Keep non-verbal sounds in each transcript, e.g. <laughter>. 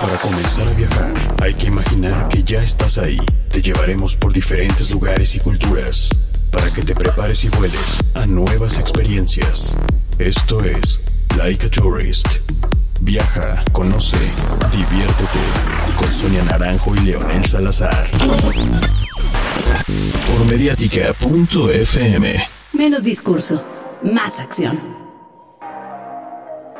Para comenzar a viajar, hay que imaginar que ya estás ahí. Te llevaremos por diferentes lugares y culturas para que te prepares y vueles a nuevas experiencias. Esto es Like a Tourist. Viaja, conoce, diviértete con Sonia Naranjo y Leonel Salazar. Por mediática.fm. Menos discurso, más acción.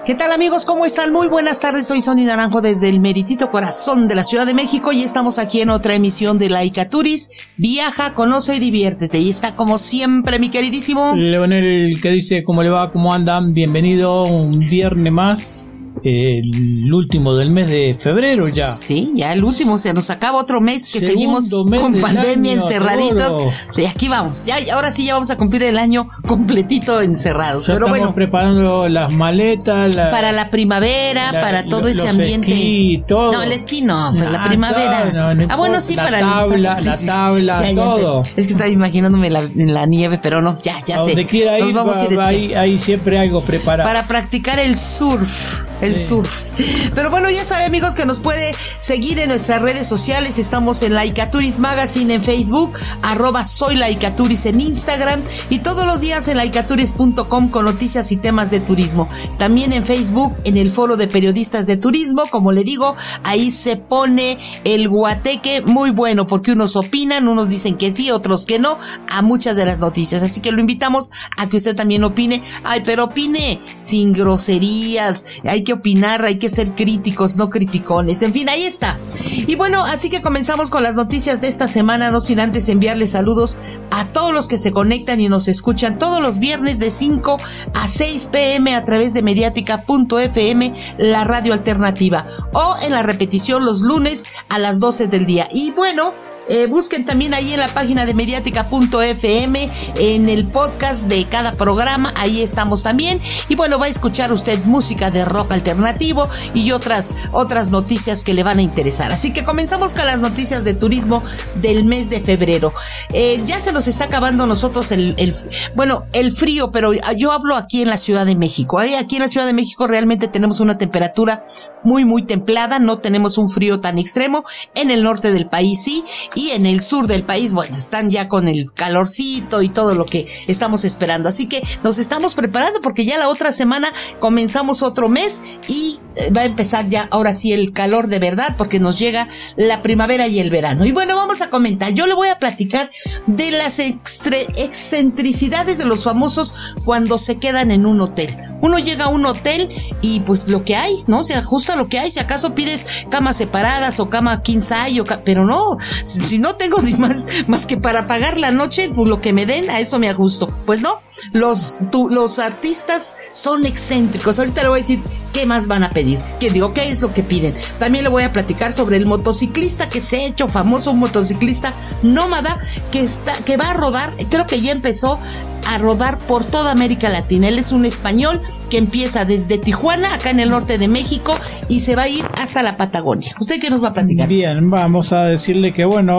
¿Qué tal amigos? ¿Cómo están? Muy buenas tardes, soy Sonny Naranjo desde el meritito corazón de la Ciudad de México y estamos aquí en otra emisión de Laika Turis. Viaja, conoce y diviértete. Y está como siempre mi queridísimo... Leonel, que dice cómo le va, cómo andan, bienvenido un viernes más el último del mes de febrero ya. Sí, ya el último, se nos acaba otro mes que seguimos con pandemia encerraditos. Y aquí vamos, ya ahora sí ya vamos a cumplir el año completito encerrados. Pero estamos bueno, preparando las maletas para la primavera, para todo ese ambiente. Esquí, todo. No, el esquí no, para la primavera. ah, bueno, sí, la para tabla, la tabla, todo. es que estaba imaginándome la, en la nieve, pero no, ya, ya sé. Donde quiera ir, vamos a ir ahí, ahí siempre algo preparado. Para practicar el surf el surf. Pero bueno, ya sabe amigos que nos puede seguir en nuestras redes sociales. Estamos en Laicaturis Magazine en Facebook, arroba soy Laicaturis en Instagram y todos los días en laicaturis.com con noticias y temas de turismo. También en Facebook, en el foro de periodistas de turismo, como le digo, ahí se pone el guateque muy bueno porque unos opinan, unos dicen que sí, otros que no, a muchas de las noticias. Así que lo invitamos a que usted también opine. Ay, pero opine sin groserías. Hay que opinar, hay que ser críticos, no criticones. En fin, ahí está. Y bueno, así que comenzamos con las noticias de esta semana, no sin antes enviarles saludos a todos los que se conectan y nos escuchan todos los viernes de 5 a 6 pm a través de mediática.fm, la radio alternativa, o en la repetición los lunes a las 12 del día. Y bueno, eh, busquen también ahí en la página de mediática.fm, en el podcast de cada programa, ahí estamos también. Y bueno, va a escuchar usted música de rock alternativo y otras, otras noticias que le van a interesar. Así que comenzamos con las noticias de turismo del mes de febrero. Eh, ya se nos está acabando nosotros el, el, bueno, el frío, pero yo hablo aquí en la Ciudad de México. Aquí en la Ciudad de México realmente tenemos una temperatura muy, muy templada, no tenemos un frío tan extremo. En el norte del país sí, y en el sur del país, bueno, están ya con el calorcito y todo lo que estamos esperando. Así que nos estamos preparando porque ya la otra semana comenzamos otro mes y eh, va a empezar ya ahora sí el calor de verdad porque nos llega la primavera y el verano. Y bueno, vamos a comentar. Yo le voy a platicar de las excentricidades de los famosos cuando se quedan en un hotel. Uno llega a un hotel y pues lo que hay, ¿no? Se ajusta a lo que hay. Si acaso pides camas separadas o cama king size, o pero no, si no tengo ni más, más que para pagar la noche, pues lo que me den, a eso me ajusto. Pues no, los, los artistas son excéntricos. Ahorita le voy a decir qué más van a pedir. Que digo, qué es lo que piden. También le voy a platicar sobre el motociclista que se ha hecho famoso, un motociclista nómada que está, que va a rodar, creo que ya empezó a rodar por toda América Latina. Él es un español que empieza desde Tijuana, acá en el norte de México, y se va a ir hasta la Patagonia. ¿Usted qué nos va a platicar? Bien, vamos a decirle que bueno,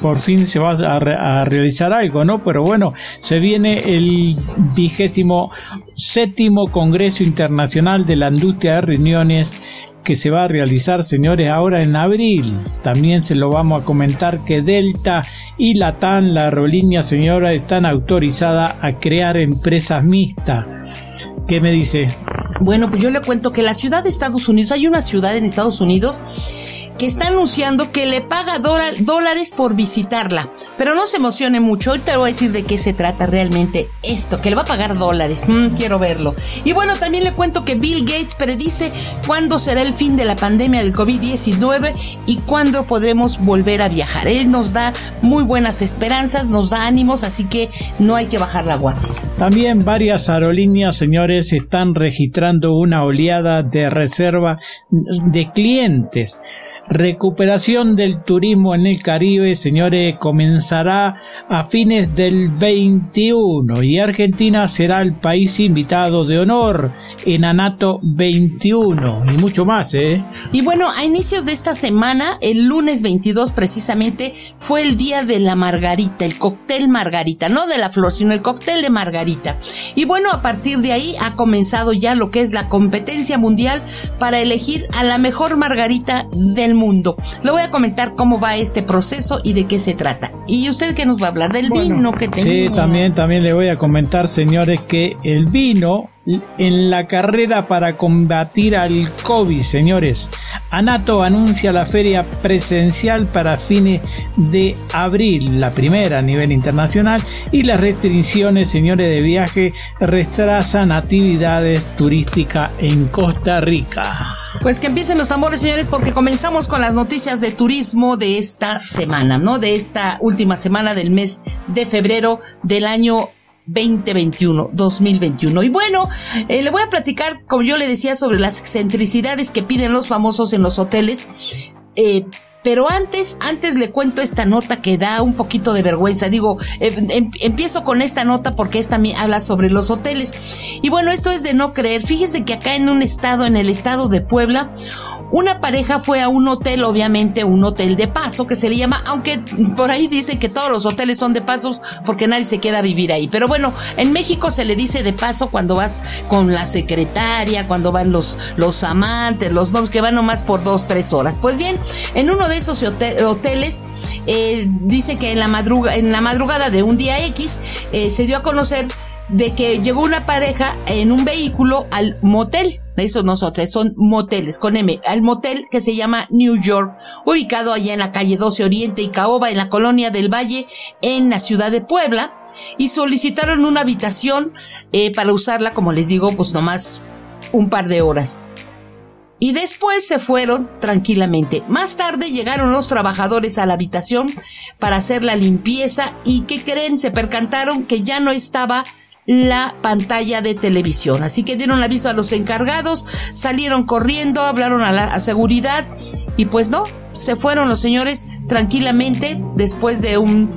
por fin se va a, realizar algo, ¿no? Pero bueno, se viene el vigésimo séptimo Congreso Internacional de la Industria de Reuniones que se va a realizar, señores, ahora en abril. También se lo vamos a comentar que Delta y Latam, la aerolínea señora, están autorizadas a crear empresas mixtas. ¿Qué me dice? Bueno, pues yo le cuento que la ciudad de Estados Unidos, hay una ciudad en Estados Unidos que está anunciando que le paga dólares por visitarla. Pero no se emocione mucho, ahorita le voy a decir de qué se trata realmente esto, que le va a pagar dólares. Mm, quiero verlo. Y bueno, también le cuento que Bill Gates predice cuándo será el fin de la pandemia del COVID-19 y cuándo podremos volver a viajar. Él nos da muy buenas esperanzas, nos da ánimos, así que no hay que bajar la guardia. También varias aerolíneas, señores, están registrando una oleada de reserva de clientes recuperación del turismo en el Caribe, señores, comenzará a fines del 21 y Argentina será el país invitado de honor en Anato 21 y mucho más, ¿eh? Y bueno, a inicios de esta semana, el lunes 22 precisamente, fue el día de la margarita, el cóctel margarita, no de la flor, sino el cóctel de margarita. Y bueno, a partir de ahí ha comenzado ya lo que es la competencia mundial para elegir a la mejor margarita del mundo. Le voy a comentar cómo va este proceso y de qué se trata. ¿Y usted qué nos va a hablar? Del vino que tenemos. Sí, también, también le voy a comentar, señores, que el vino en la carrera para combatir al COVID, señores. Anato anuncia la feria presencial para fines de abril, la primera a nivel internacional, y las restricciones, señores, de viaje retrasan actividades turísticas en Costa Rica. Pues que empiecen los tambores, señores, porque comenzamos con las noticias de turismo de esta semana, ¿no? De esta última semana del mes de febrero del año 2021, 2021. Y bueno, eh, le voy a platicar, como yo le decía, sobre las excentricidades que piden los famosos en los hoteles. Eh, pero antes, antes le cuento esta nota que da un poquito de vergüenza. Digo, em, em, empiezo con esta nota porque esta me habla sobre los hoteles. Y bueno, esto es de no creer. Fíjese que acá en un estado, en el estado de Puebla, una pareja fue a un hotel, obviamente un hotel de paso que se le llama, aunque por ahí dice que todos los hoteles son de pasos porque nadie se queda a vivir ahí. Pero bueno, en México se le dice de paso cuando vas con la secretaria, cuando van los, los amantes, los novios que van nomás por dos, tres horas. Pues bien, en uno de esos hoteles eh, dice que en la, madruga, en la madrugada de un día X eh, se dio a conocer de que llegó una pareja en un vehículo al motel. Esos nosotros son moteles con M. Al motel que se llama New York, ubicado allá en la calle 12 Oriente y Caoba, en la colonia del Valle, en la ciudad de Puebla, y solicitaron una habitación eh, para usarla, como les digo, pues nomás un par de horas. Y después se fueron tranquilamente. Más tarde llegaron los trabajadores a la habitación para hacer la limpieza y ¿qué creen? Se percantaron que ya no estaba la pantalla de televisión. Así que dieron aviso a los encargados, salieron corriendo, hablaron a la seguridad y pues no, se fueron los señores tranquilamente después de un,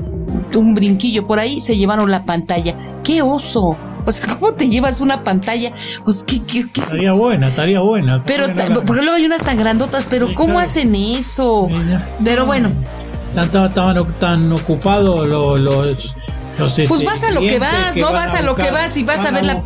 un brinquillo por ahí, se llevaron la pantalla. ¡Qué oso! O sea, <laughs> ¿cómo te llevas una pantalla? Pues, ¿qué, qué, Estaría buena, estaría buena. Pero, porque luego hay unas tan grandotas, pero ¿cómo hacen eso? Pero bueno. Estaban tan, tan ocupados los, los pues vas a lo que vas, no vas a, lo que vas y vas a ver la,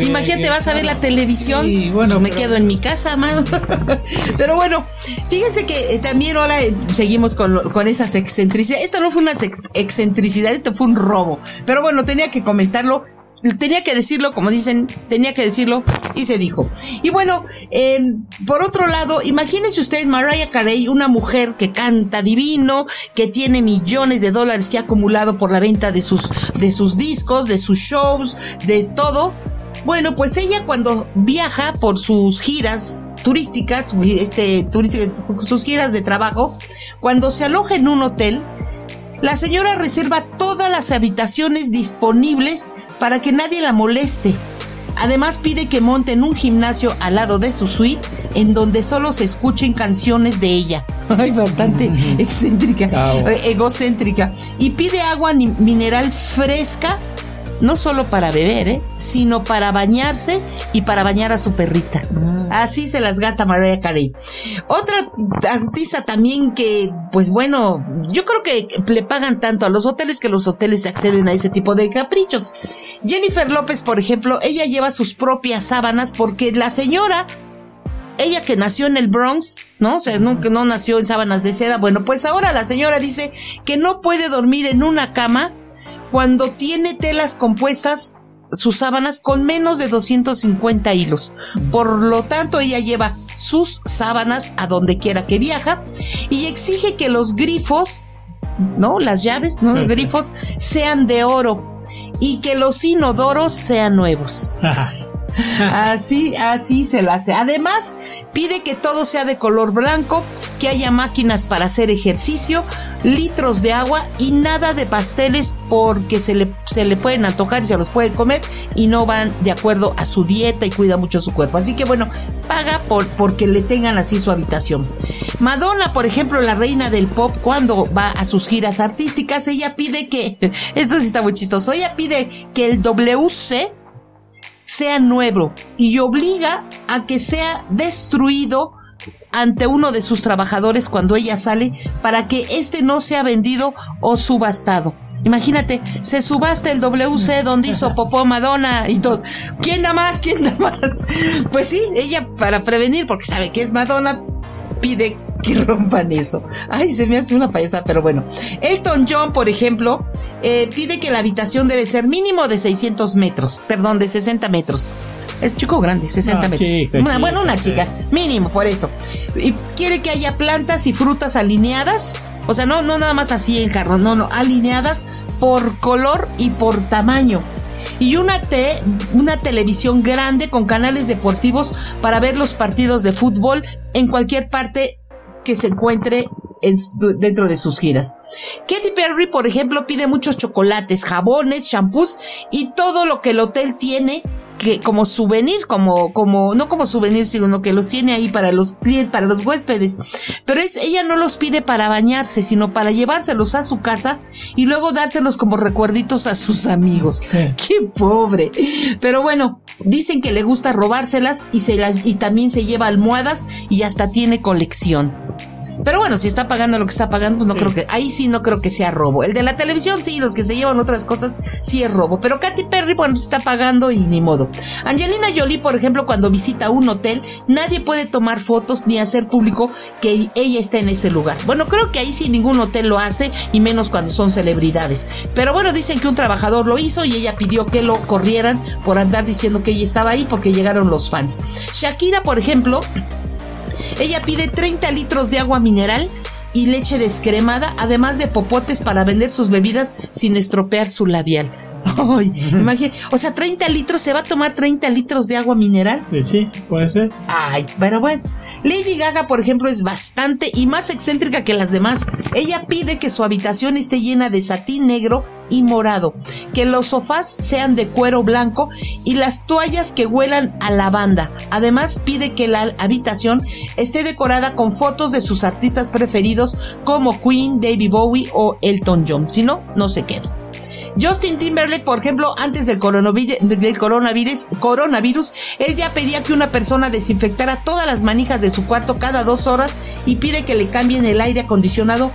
imagínate vas a ver la televisión. bueno, pues me quedo en mi casa, mano. <laughs> pero bueno, fíjense que eh, también ahora eh, seguimos con, con esas excentricidades. Esto no fue una excentricidad, esto fue un robo. Pero bueno, tenía que comentarlo tenía que decirlo, como dicen, tenía que decirlo y se dijo. Y bueno, por otro lado, imagínense ustedes Mariah Carey, una mujer que canta divino, que tiene millones de dólares que ha acumulado por la venta de sus, de sus discos, de sus shows, de todo. Bueno, pues ella cuando viaja por sus giras turísticas, este, sus giras de trabajo, cuando se aloja en un hotel, la señora reserva todas las habitaciones disponibles para que nadie la moleste. Además pide que monten un gimnasio al lado de su suite en donde solo se escuchen canciones de ella. <laughs> Ay, bastante excéntrica, eh, egocéntrica. Y pide agua mineral fresca, no solo para beber, ¿eh? sino para bañarse y para bañar a su perrita. Así se las gasta Mariah Carey. Otra artista también que, pues bueno, yo creo que le pagan tanto a los hoteles que los hoteles se acceden a ese tipo de caprichos. Jennifer López, por ejemplo, ella lleva sus propias sábanas porque la señora ella que nació en el Bronx, ¿no? O sea, no, no nació en sábanas de seda. Bueno, pues ahora la señora dice que no puede dormir en una cama cuando tiene telas compuestas sus sábanas con menos de 250 hilos. Por lo tanto, ella lleva sus sábanas a donde quiera que viaja y exige que los grifos, ¿no? Las llaves, ¿no? Los grifos sean de oro y que los inodoros sean nuevos. Así, así se la hace. Además, pide que todo sea de color blanco, que haya máquinas para hacer ejercicio, litros de agua y nada de pasteles porque se le, se le pueden antojar y se los puede comer y no van de acuerdo a su dieta y cuida mucho su cuerpo. Así que bueno, paga por porque le tengan así su habitación. Madonna, por ejemplo, la reina del pop, cuando va a sus giras artísticas, ella pide que, <laughs> esto sí está muy chistoso, ella pide que el WC sea nuevo y obliga a que sea destruido ante uno de sus trabajadores cuando ella sale para que este no sea vendido o subastado. Imagínate, se subasta el WC donde hizo popó Madonna y todos, ¿quién da más? ¿quién da más? Pues sí, ella para prevenir, porque sabe que es Madonna, pide que <laughs> rompan eso. Ay, se me hace una payasa, pero bueno. Elton John, por ejemplo, eh, pide que la habitación debe ser mínimo de 600 metros, perdón, de 60 metros. Es chico grande, 60 metros. bueno, una chica, mínimo, por eso. Y quiere que haya plantas y frutas alineadas. O sea, no, no nada más así en carro, no, no, alineadas por color y por tamaño. Y una, T, una televisión grande con canales deportivos para ver los partidos de fútbol en cualquier parte que se encuentre dentro de sus giras. Katy Perry, por ejemplo, pide muchos chocolates, jabones, shampoos y todo lo que el hotel tiene que como souvenirs, como, como, no como souvenirs, sino que los tiene ahí para los clientes, para los huéspedes. Pero es, ella no los pide para bañarse, sino para llevárselos a su casa y luego dárselos como recuerditos a sus amigos. <laughs> Qué pobre. Pero bueno, dicen que le gusta robárselas y se las, y también se lleva almohadas y hasta tiene colección. Pero bueno, si está pagando lo que está pagando, pues no creo que, ahí sí no creo que sea robo. El de la televisión sí, los que se llevan otras cosas sí es robo. Pero Katy Perry, bueno, está pagando y ni modo. Angelina Jolie, por ejemplo, cuando visita un hotel, nadie puede tomar fotos ni hacer público que ella está en ese lugar. Bueno, creo que ahí sí ningún hotel lo hace, y menos cuando son celebridades. Pero bueno, dicen que un trabajador lo hizo y ella pidió que lo corrieran por andar diciendo que ella estaba ahí porque llegaron los fans. Shakira, por ejemplo, ella pide 30 litros de agua mineral y leche descremada, además de popotes para vender sus bebidas sin estropear su labial. <laughs> Ay, o sea, 30 litros, ¿se va a tomar 30 litros de agua mineral? Sí, puede ser. Ay, pero bueno. Lady Gaga, por ejemplo, es bastante y más excéntrica que las demás. Ella pide que su habitación esté llena de satín negro y morado, que los sofás sean de cuero blanco y las toallas que huelan a lavanda. Además pide que la habitación esté decorada con fotos de sus artistas preferidos como Queen, David Bowie o Elton John. Si no, no se queda. Justin Timberlake, por ejemplo, antes del coronavirus, del coronavirus, él ya pedía que una persona desinfectara todas las manijas de su cuarto cada dos horas y pide que le cambien el aire acondicionado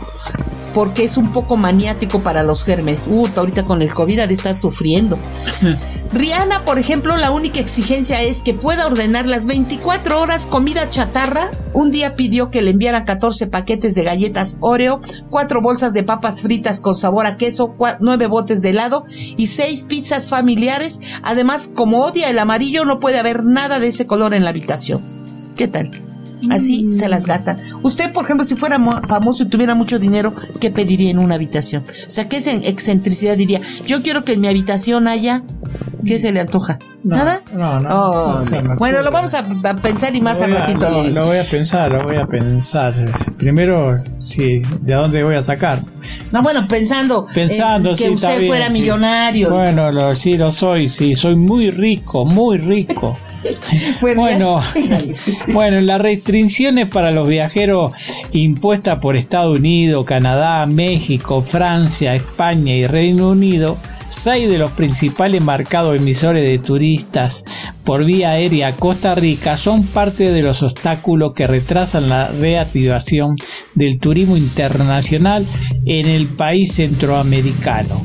porque es un poco maniático para los germes. Uh, ahorita con el COVID ha de estar sufriendo. <laughs> Rihanna, por ejemplo, la única exigencia es que pueda ordenar las 24 horas comida chatarra. Un día pidió que le enviaran 14 paquetes de galletas Oreo, 4 bolsas de papas fritas con sabor a queso, 9 botes de helado y 6 pizzas familiares. Además, como odia el amarillo, no puede haber nada de ese color en la habitación. ¿Qué tal? Así mm. se las gastan. Usted, por ejemplo, si fuera famoso y tuviera mucho dinero, ¿qué pediría en una habitación? O sea, ¿qué excentricidad diría? Yo quiero que en mi habitación haya... ¿Qué se le antoja? ¿Nada? No, no. Oh, bueno, lo vamos a, pensar y más a ratito. Lo, lo, voy a pensar, lo voy a pensar. Primero, sí, ¿de dónde voy a sacar? No, bueno, pensando, pensando que usted fuera millonario. Bueno, lo, sí, lo soy, sí, soy muy rico, muy rico. <laughs> bueno, bueno, las <laughs> restricciones para los viajeros impuestas por Estados Unidos, Canadá, México, Francia, España y Reino Unido, seis de los principales mercados emisores de turistas por vía aérea a Costa Rica son parte de los obstáculos que retrasan la reactivación del turismo internacional en el país centroamericano.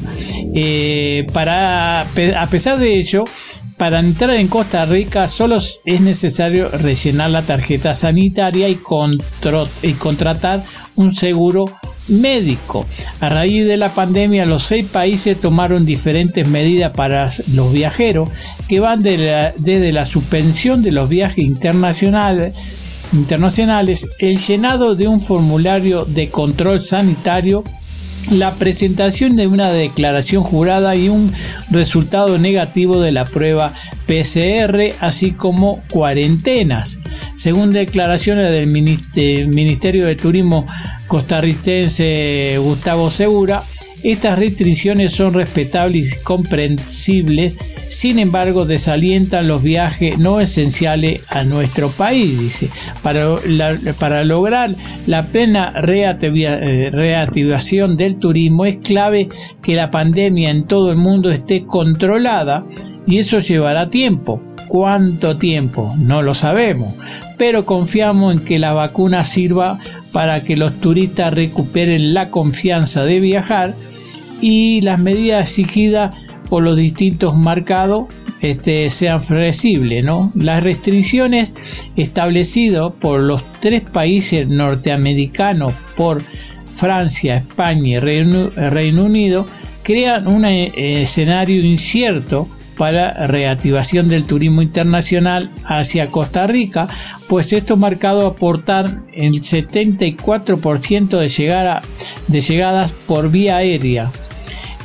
Eh, para, a pesar de ello, para entrar en Costa Rica solo es necesario rellenar la tarjeta sanitaria y, y, contratar un seguro médico. A raíz de la pandemia, los seis países tomaron diferentes medidas para los viajeros que van desde la suspensión de los viajes internacionales internacionales, el llenado de un formulario de control sanitario la presentación de una declaración jurada y un resultado negativo de la prueba PCR, así como cuarentenas. Según declaraciones del Ministerio de Turismo costarricense Gustavo Segura, estas restricciones son respetables y comprensibles, sin embargo desalientan los viajes no esenciales a nuestro país, dice. Para, para lograr la plena eh, reactivación del turismo es clave que la pandemia en todo el mundo esté controlada y eso llevará tiempo. ¿Cuánto tiempo? No lo sabemos, pero confiamos en que la vacuna sirva para que los turistas recuperen la confianza de viajar y las medidas exigidas por los distintos marcados este, sean flexibles. ¿no? Las restricciones establecidas por los tres países norteamericanos, por Francia, España y Reino, Unido, crean un eh, escenario incierto para reactivación del turismo internacional hacia Costa Rica, pues esto marcado aportar el 74% de, llegadas por vía aérea,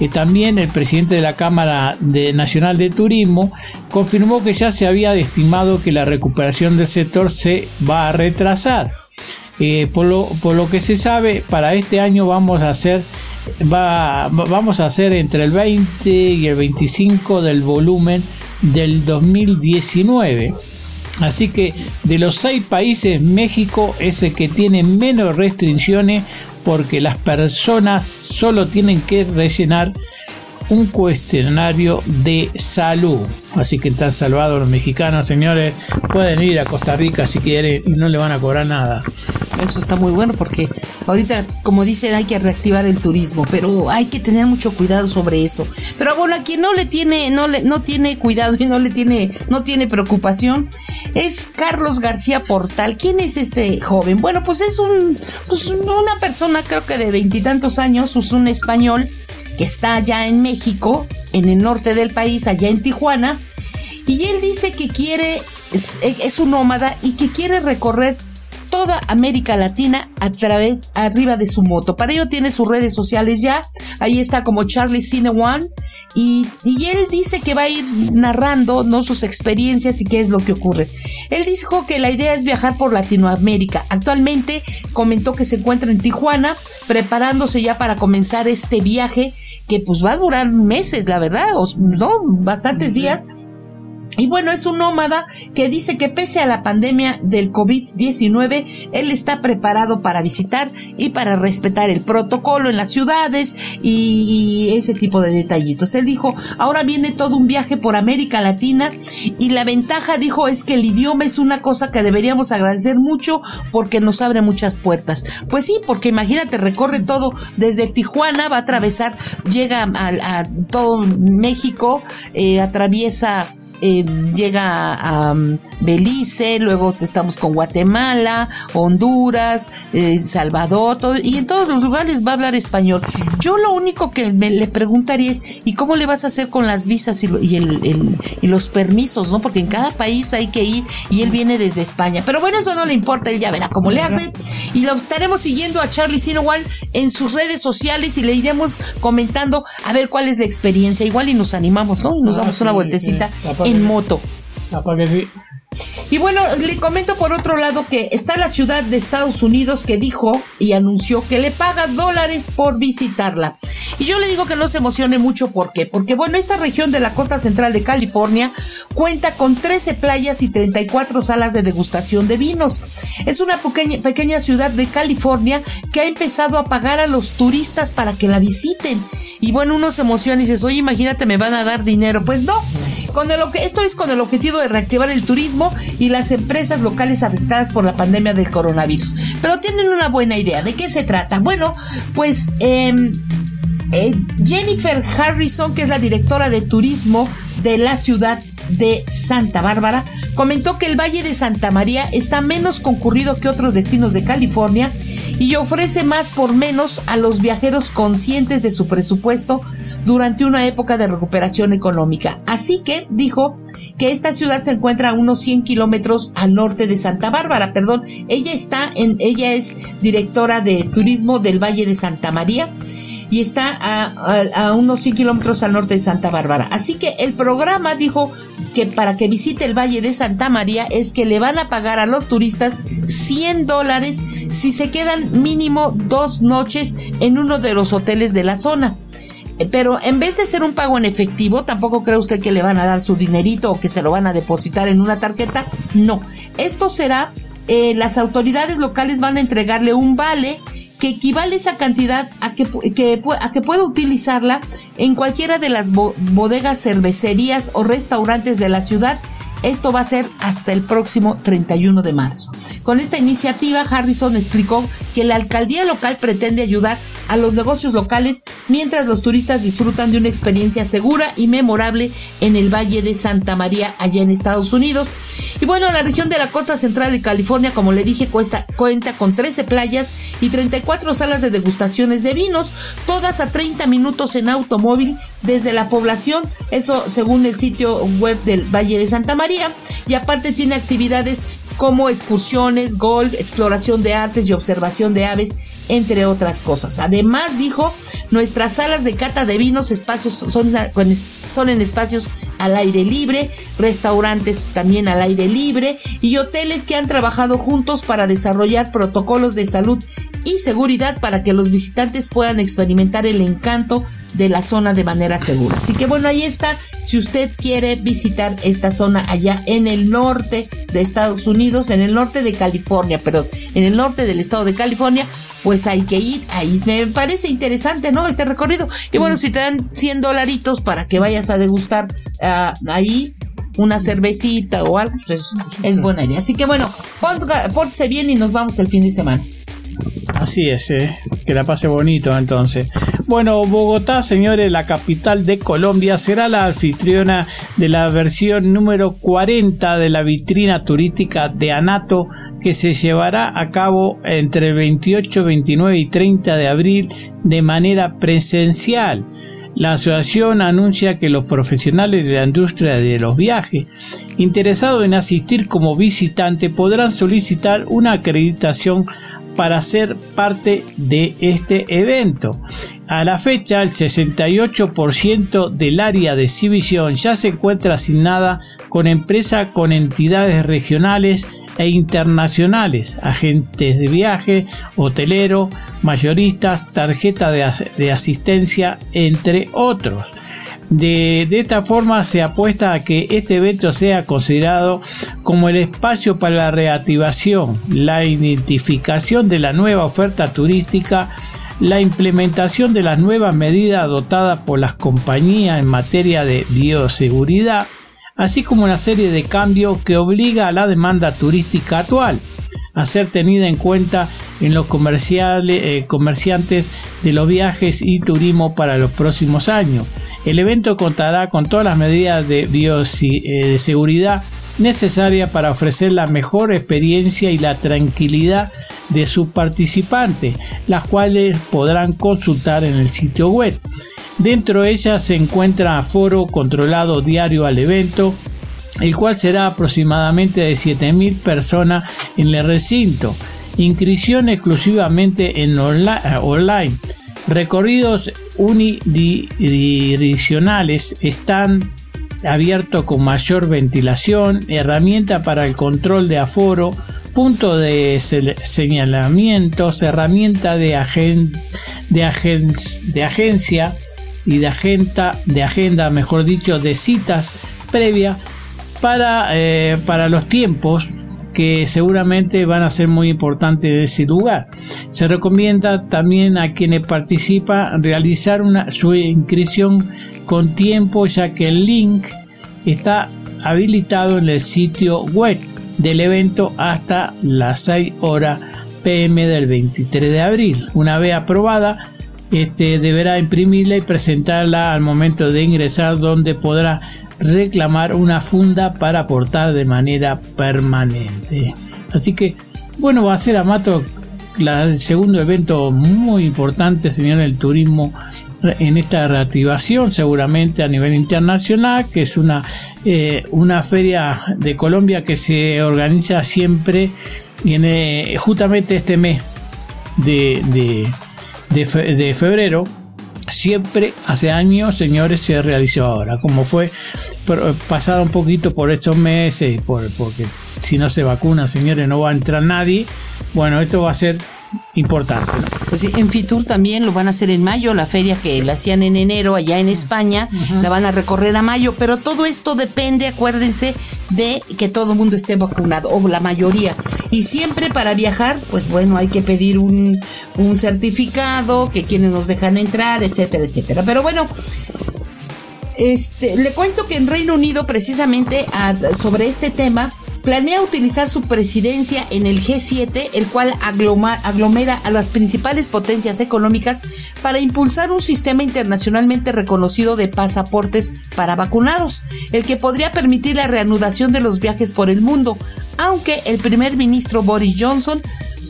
también el presidente de la Cámara Nacional de Turismo confirmó que ya se había estimado que la recuperación del sector se va a retrasar. Eh, por, lo, que se sabe, para este año vamos a hacer vamos a hacer entre el 20 y el 25 del volumen del 2019. Así que de los seis países, México es el que tiene menos restricciones porque las personas solo tienen que rellenar un cuestionario de salud. Así que están salvados los mexicanos, señores. Pueden ir a Costa Rica si quieren y no le van a cobrar nada. Eso está muy bueno porque ahorita, como dicen, hay que reactivar el turismo, pero hay que tener mucho cuidado sobre eso. Pero bueno, a quien no le tiene, no le, no tiene cuidado y no le tiene, no tiene preocupación, es Carlos García Portal. ¿Quién es este joven? Bueno, pues es un, pues una persona, creo que de veintitantos años, es un español que está allá en México, en el norte del país, allá en Tijuana, y él dice que quiere, es, un nómada y que quiere recorrer toda América Latina a través, arriba de su moto. Para ello tiene sus redes sociales ya. Ahí está como Charlie Cine One. Y, y, él dice que va a ir narrando ¿no? sus experiencias y qué es lo que ocurre. Él dijo que la idea es viajar por Latinoamérica. Actualmente comentó que se encuentra en Tijuana preparándose ya para comenzar este viaje que pues va a durar meses, la verdad, ¿no? Bastantes días y bueno, es un nómada que dice que pese a la pandemia del COVID-19, él está preparado para visitar y para respetar el protocolo en las ciudades y, ese tipo de detallitos. Él dijo, ahora viene todo un viaje por América Latina y la ventaja, dijo, es que el idioma es una cosa que deberíamos agradecer mucho porque nos abre muchas puertas. Pues sí, porque imagínate, recorre todo desde Tijuana, va a atravesar, llega a, todo México, eh, atraviesa eh, llega a, um, Belice, luego estamos con Guatemala, Honduras, eh, Salvador, todo, y en todos los lugares va a hablar español. Yo lo único que me, le preguntaría es, ¿y cómo le vas a hacer con las visas y, y, los permisos, no? Porque en cada país hay que ir y él viene desde España. Pero bueno, eso no le importa, él ya verá cómo le hace. Y lo estaremos siguiendo a Charlie Sinowan en sus redes sociales y le iremos comentando a ver cuál es la experiencia. Igual y nos animamos, ¿no? Y nos ah, damos una vueltecita en moto. Y bueno, le comento por otro lado que está la ciudad de Estados Unidos que dijo y anunció que le paga dólares por visitarla. Y yo le digo que no se emocione mucho, ¿por qué? Porque bueno, esta región de la costa central de California cuenta con 13 playas y 34 salas de degustación de vinos. Es una pequeña, pequeña ciudad de California que ha empezado a pagar a los turistas para que la visiten. Y bueno, uno se emociona y dice, oye, imagínate, me van a dar dinero. Pues no, con el, esto es con el objetivo de reactivar el turismo y las empresas locales afectadas por la pandemia del coronavirus. Pero tienen una buena idea. ¿De qué se trata? Bueno, pues em, eh, Jennifer Harrison, que es la directora de turismo de la ciudad de Santa Bárbara, comentó que el Valle de Santa María está menos concurrido que otros destinos de California y ofrece más por menos a los viajeros conscientes de su presupuesto durante una época de recuperación económica. Así que dijo que esta ciudad se encuentra a unos 100 kilómetros al norte de Santa Bárbara, perdón. Ella está en, ella es directora de turismo del Valle de Santa María y está a, unos 100 kilómetros al norte de Santa Bárbara. Así que el programa dijo que para que visite el Valle de Santa María es que le van a pagar a los turistas 100 dólares si se quedan mínimo dos noches en uno de los hoteles de la zona. Eh, pero en vez de ser un pago en efectivo, tampoco cree usted que le van a dar su dinerito o que se lo van a depositar en una tarjeta. No, esto será, eh, las autoridades locales van a entregarle un vale que equivale esa cantidad a que, a que pueda utilizarla en cualquiera de las bodegas, cervecerías o restaurantes de la ciudad esto va a ser hasta el próximo 31 de marzo. Con esta iniciativa, Harrison explicó que la alcaldía local pretende ayudar a los negocios locales mientras los turistas disfrutan de una experiencia segura y memorable en el Valle de Santa María, allá en Estados Unidos. Y bueno, la región de la costa central de California, como le dije, cuenta con 13 playas y 34 salas de degustaciones de vinos, todas a 30 minutos en automóvil desde la población, eso según el sitio web del Valle de Santa María, y aparte tiene actividades como excursiones, golf, exploración de artes y observación de aves, entre otras cosas. Además, dijo, nuestras salas de cata de vinos espacios son, son en espacios al aire libre, restaurantes también al aire libre y hoteles que han trabajado juntos para desarrollar protocolos de salud y seguridad para que los visitantes puedan experimentar el encanto de la zona de manera segura. Así que bueno, ahí está. Si usted quiere visitar esta zona allá en el norte de Estados Unidos, en el norte de California, perdón, en el norte del estado de California, pues hay que ir. Ahí me parece interesante, ¿no? Este recorrido. Y bueno, si te dan 100 dolaritos para que vayas a degustar uh, ahí una cervecita o algo, pues es, buena idea. Así que bueno, pórtese bien y nos vamos el fin de semana. Así es, eh. que la pase bonito entonces. Bueno, Bogotá, señores, la capital de Colombia, será la anfitriona de la versión número 40 de la vitrina turística de Anato que se llevará a cabo entre el 28, 29 y 30 de abril de manera presencial. La asociación anuncia que los profesionales de la industria de los viajes interesados en asistir como visitante podrán solicitar una acreditación para ser parte de este evento. A la fecha, el 68% del área de exhibición ya se encuentra asignada con empresas con entidades regionales e internacionales, agentes de viaje, hotelero, mayoristas, tarjeta de, asistencia, entre otros. De, de, esta forma se apuesta a que este evento sea considerado como el espacio para la reactivación, la identificación de la nueva oferta turística, la implementación de las nuevas medidas adoptadas por las compañías en materia de bioseguridad, así como una serie de cambios que obliga a la demanda turística actual a ser tenida en cuenta en los comerciales, eh, comerciantes de los viajes y turismo para los próximos años. El evento contará con todas las medidas de bioseguridad eh, necesarias para ofrecer la mejor experiencia y la tranquilidad de sus participantes, las cuales podrán consultar en el sitio web. Dentro de ella se encuentra aforo controlado diario al evento, el cual será aproximadamente de 7.000 personas en el recinto. Inscripción exclusivamente en online. Recorridos unidireccionales están abiertos con mayor ventilación, herramienta para el control de aforo, punto de señalamientos, herramienta de, de, de agencia, y de agenda, de agenda mejor dicho, de citas previa para, eh, para los tiempos que seguramente van a ser muy importantes de ese lugar. Se recomienda también a quienes participan realizar una, su inscripción con tiempo ya que el link está habilitado en el sitio web del evento hasta las 6 horas pm del 23 de abril. Una vez aprobada, este, deberá imprimirla y presentarla al momento de ingresar donde podrá reclamar una funda para aportar de manera permanente. Así que, bueno, va a ser Amato el segundo evento muy importante, señor, el turismo en esta reactivación, seguramente a nivel internacional, que es una, eh, una feria de Colombia que se organiza siempre en justamente este mes de, febrero siempre hace años, señores, se realizó ahora, como fue pasado un poquito por estos meses, por, porque si no se vacuna, señores, no va a entrar nadie. Bueno, esto va a ser importante. Pues en Fitur también lo van a hacer en mayo, la feria que la hacían en enero allá en España, la van a recorrer a mayo, pero todo esto depende, acuérdense, de que todo el mundo esté vacunado, o la mayoría. Y siempre para viajar, pues bueno, hay que pedir un, un certificado, que quienes nos dejan entrar, etcétera, etcétera. Pero bueno, este, le cuento que en Reino Unido, precisamente sobre este tema, planea utilizar su presidencia en el G7, el cual aglomera a las principales potencias económicas para impulsar un sistema internacionalmente reconocido de pasaportes para vacunados, el que podría permitir la reanudación de los viajes por el mundo, aunque el primer ministro Boris Johnson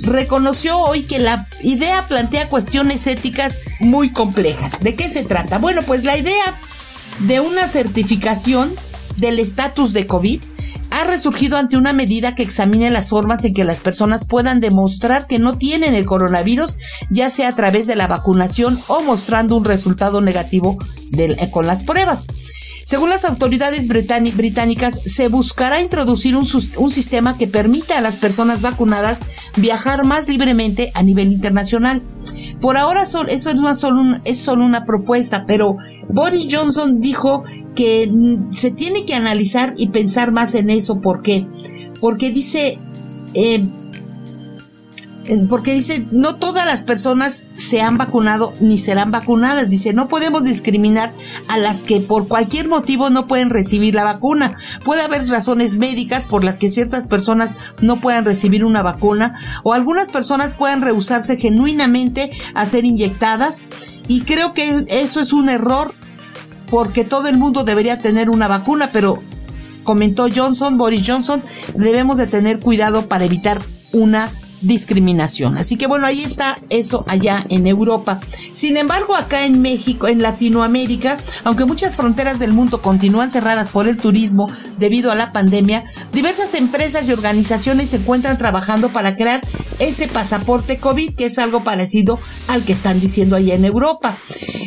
reconoció hoy que la idea plantea cuestiones éticas muy complejas. ¿De qué se trata? Bueno, pues la idea de una certificación del estatus de COVID ha resurgido ante una medida que examine las formas en que las personas puedan demostrar que no tienen el coronavirus, ya sea a través de la vacunación o mostrando un resultado negativo con las pruebas. Según las autoridades británicas, se buscará introducir un, sistema que permita a las personas vacunadas viajar más libremente a nivel internacional. Por ahora eso es, solo es solo una propuesta, pero Boris Johnson dijo que se tiene que analizar y pensar más en eso. ¿Por qué? Porque dice, eh, porque dice, no todas las personas se han vacunado ni serán vacunadas. Dice, no podemos discriminar a las que por cualquier motivo no pueden recibir la vacuna. Puede haber razones médicas por las que ciertas personas no puedan recibir una vacuna o algunas personas puedan rehusarse genuinamente a ser inyectadas. Y creo que eso es un error porque todo el mundo debería tener una vacuna, pero comentó Johnson, Boris Johnson, debemos de tener cuidado para evitar una discriminación. Así que bueno, ahí está eso allá en Europa. Sin embargo, acá en México, en Latinoamérica, aunque muchas fronteras del mundo continúan cerradas por el turismo debido a la pandemia, diversas empresas y organizaciones se encuentran trabajando para crear ese pasaporte COVID, que es algo parecido al que están diciendo allá en Europa.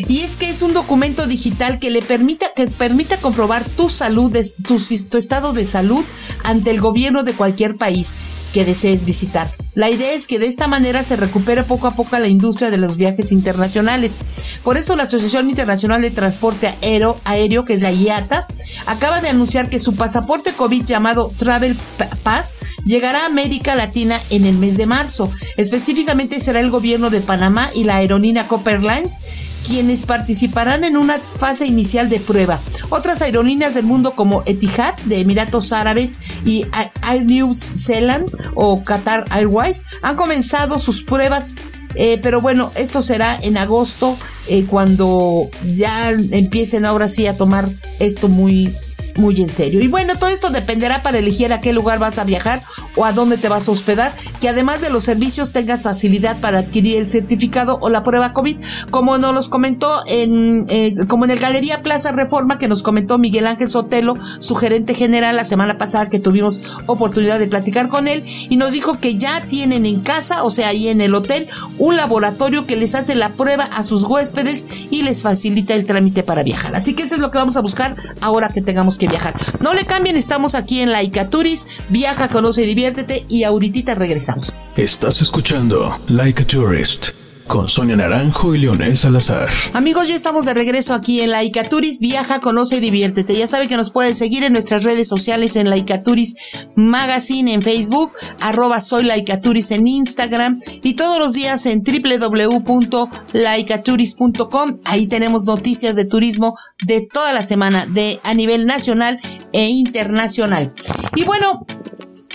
Y es que es un documento digital que le permita, que permita comprobar tu salud, tu, tu estado de salud ante el gobierno de cualquier país que desees visitar. La idea es que de esta manera se recupere poco a poco la industria de los viajes internacionales. Por eso la Asociación Internacional de Transporte Aéreo, Aéreo, que es la IATA, acaba de anunciar que su pasaporte COVID llamado Travel Pass llegará a América Latina en el mes de marzo. Específicamente será el gobierno de Panamá y la aerolínea Copper Lines quienes participarán en una fase inicial de prueba. Otras aerolíneas del mundo como Etihad de Emiratos Árabes y Air New Zealand o Qatar Airways han comenzado sus pruebas eh, pero bueno, esto será en agosto, eh, cuando ya empiecen ahora sí a tomar esto muy, muy en serio. Y bueno, todo esto dependerá para elegir a qué lugar vas a viajar o a dónde te vas a hospedar, que además de los servicios tengas facilidad para adquirir el certificado o la prueba COVID, como nos los comentó en, eh, como en el Galería Plaza Reforma, que nos comentó Miguel Ángel Sotelo, su gerente general, la semana pasada que tuvimos oportunidad de platicar con él, y nos dijo que ya tienen en casa, o sea, ahí en el hotel, un laboratorio que les hace la prueba a sus huéspedes y les facilita el trámite para viajar. Así que eso es lo que vamos a buscar ahora que tengamos que viajar. No le cambien, estamos aquí en Laika Turis. Viaja, conoce diviértete y ahorita regresamos. Estás escuchando Laika Tourist con Sonia Naranjo y Leonel Salazar. Amigos, ya estamos de regreso aquí en Laicaturis. Viaja, conoce y diviértete. Ya sabe que nos pueden seguir en nuestras redes sociales en Laicaturis Magazine en Facebook, arroba soy Laicaturis en Instagram y todos los días en www.laicaturis.com. Ahí tenemos noticias de turismo de toda la semana, de a nivel nacional e internacional. Y bueno,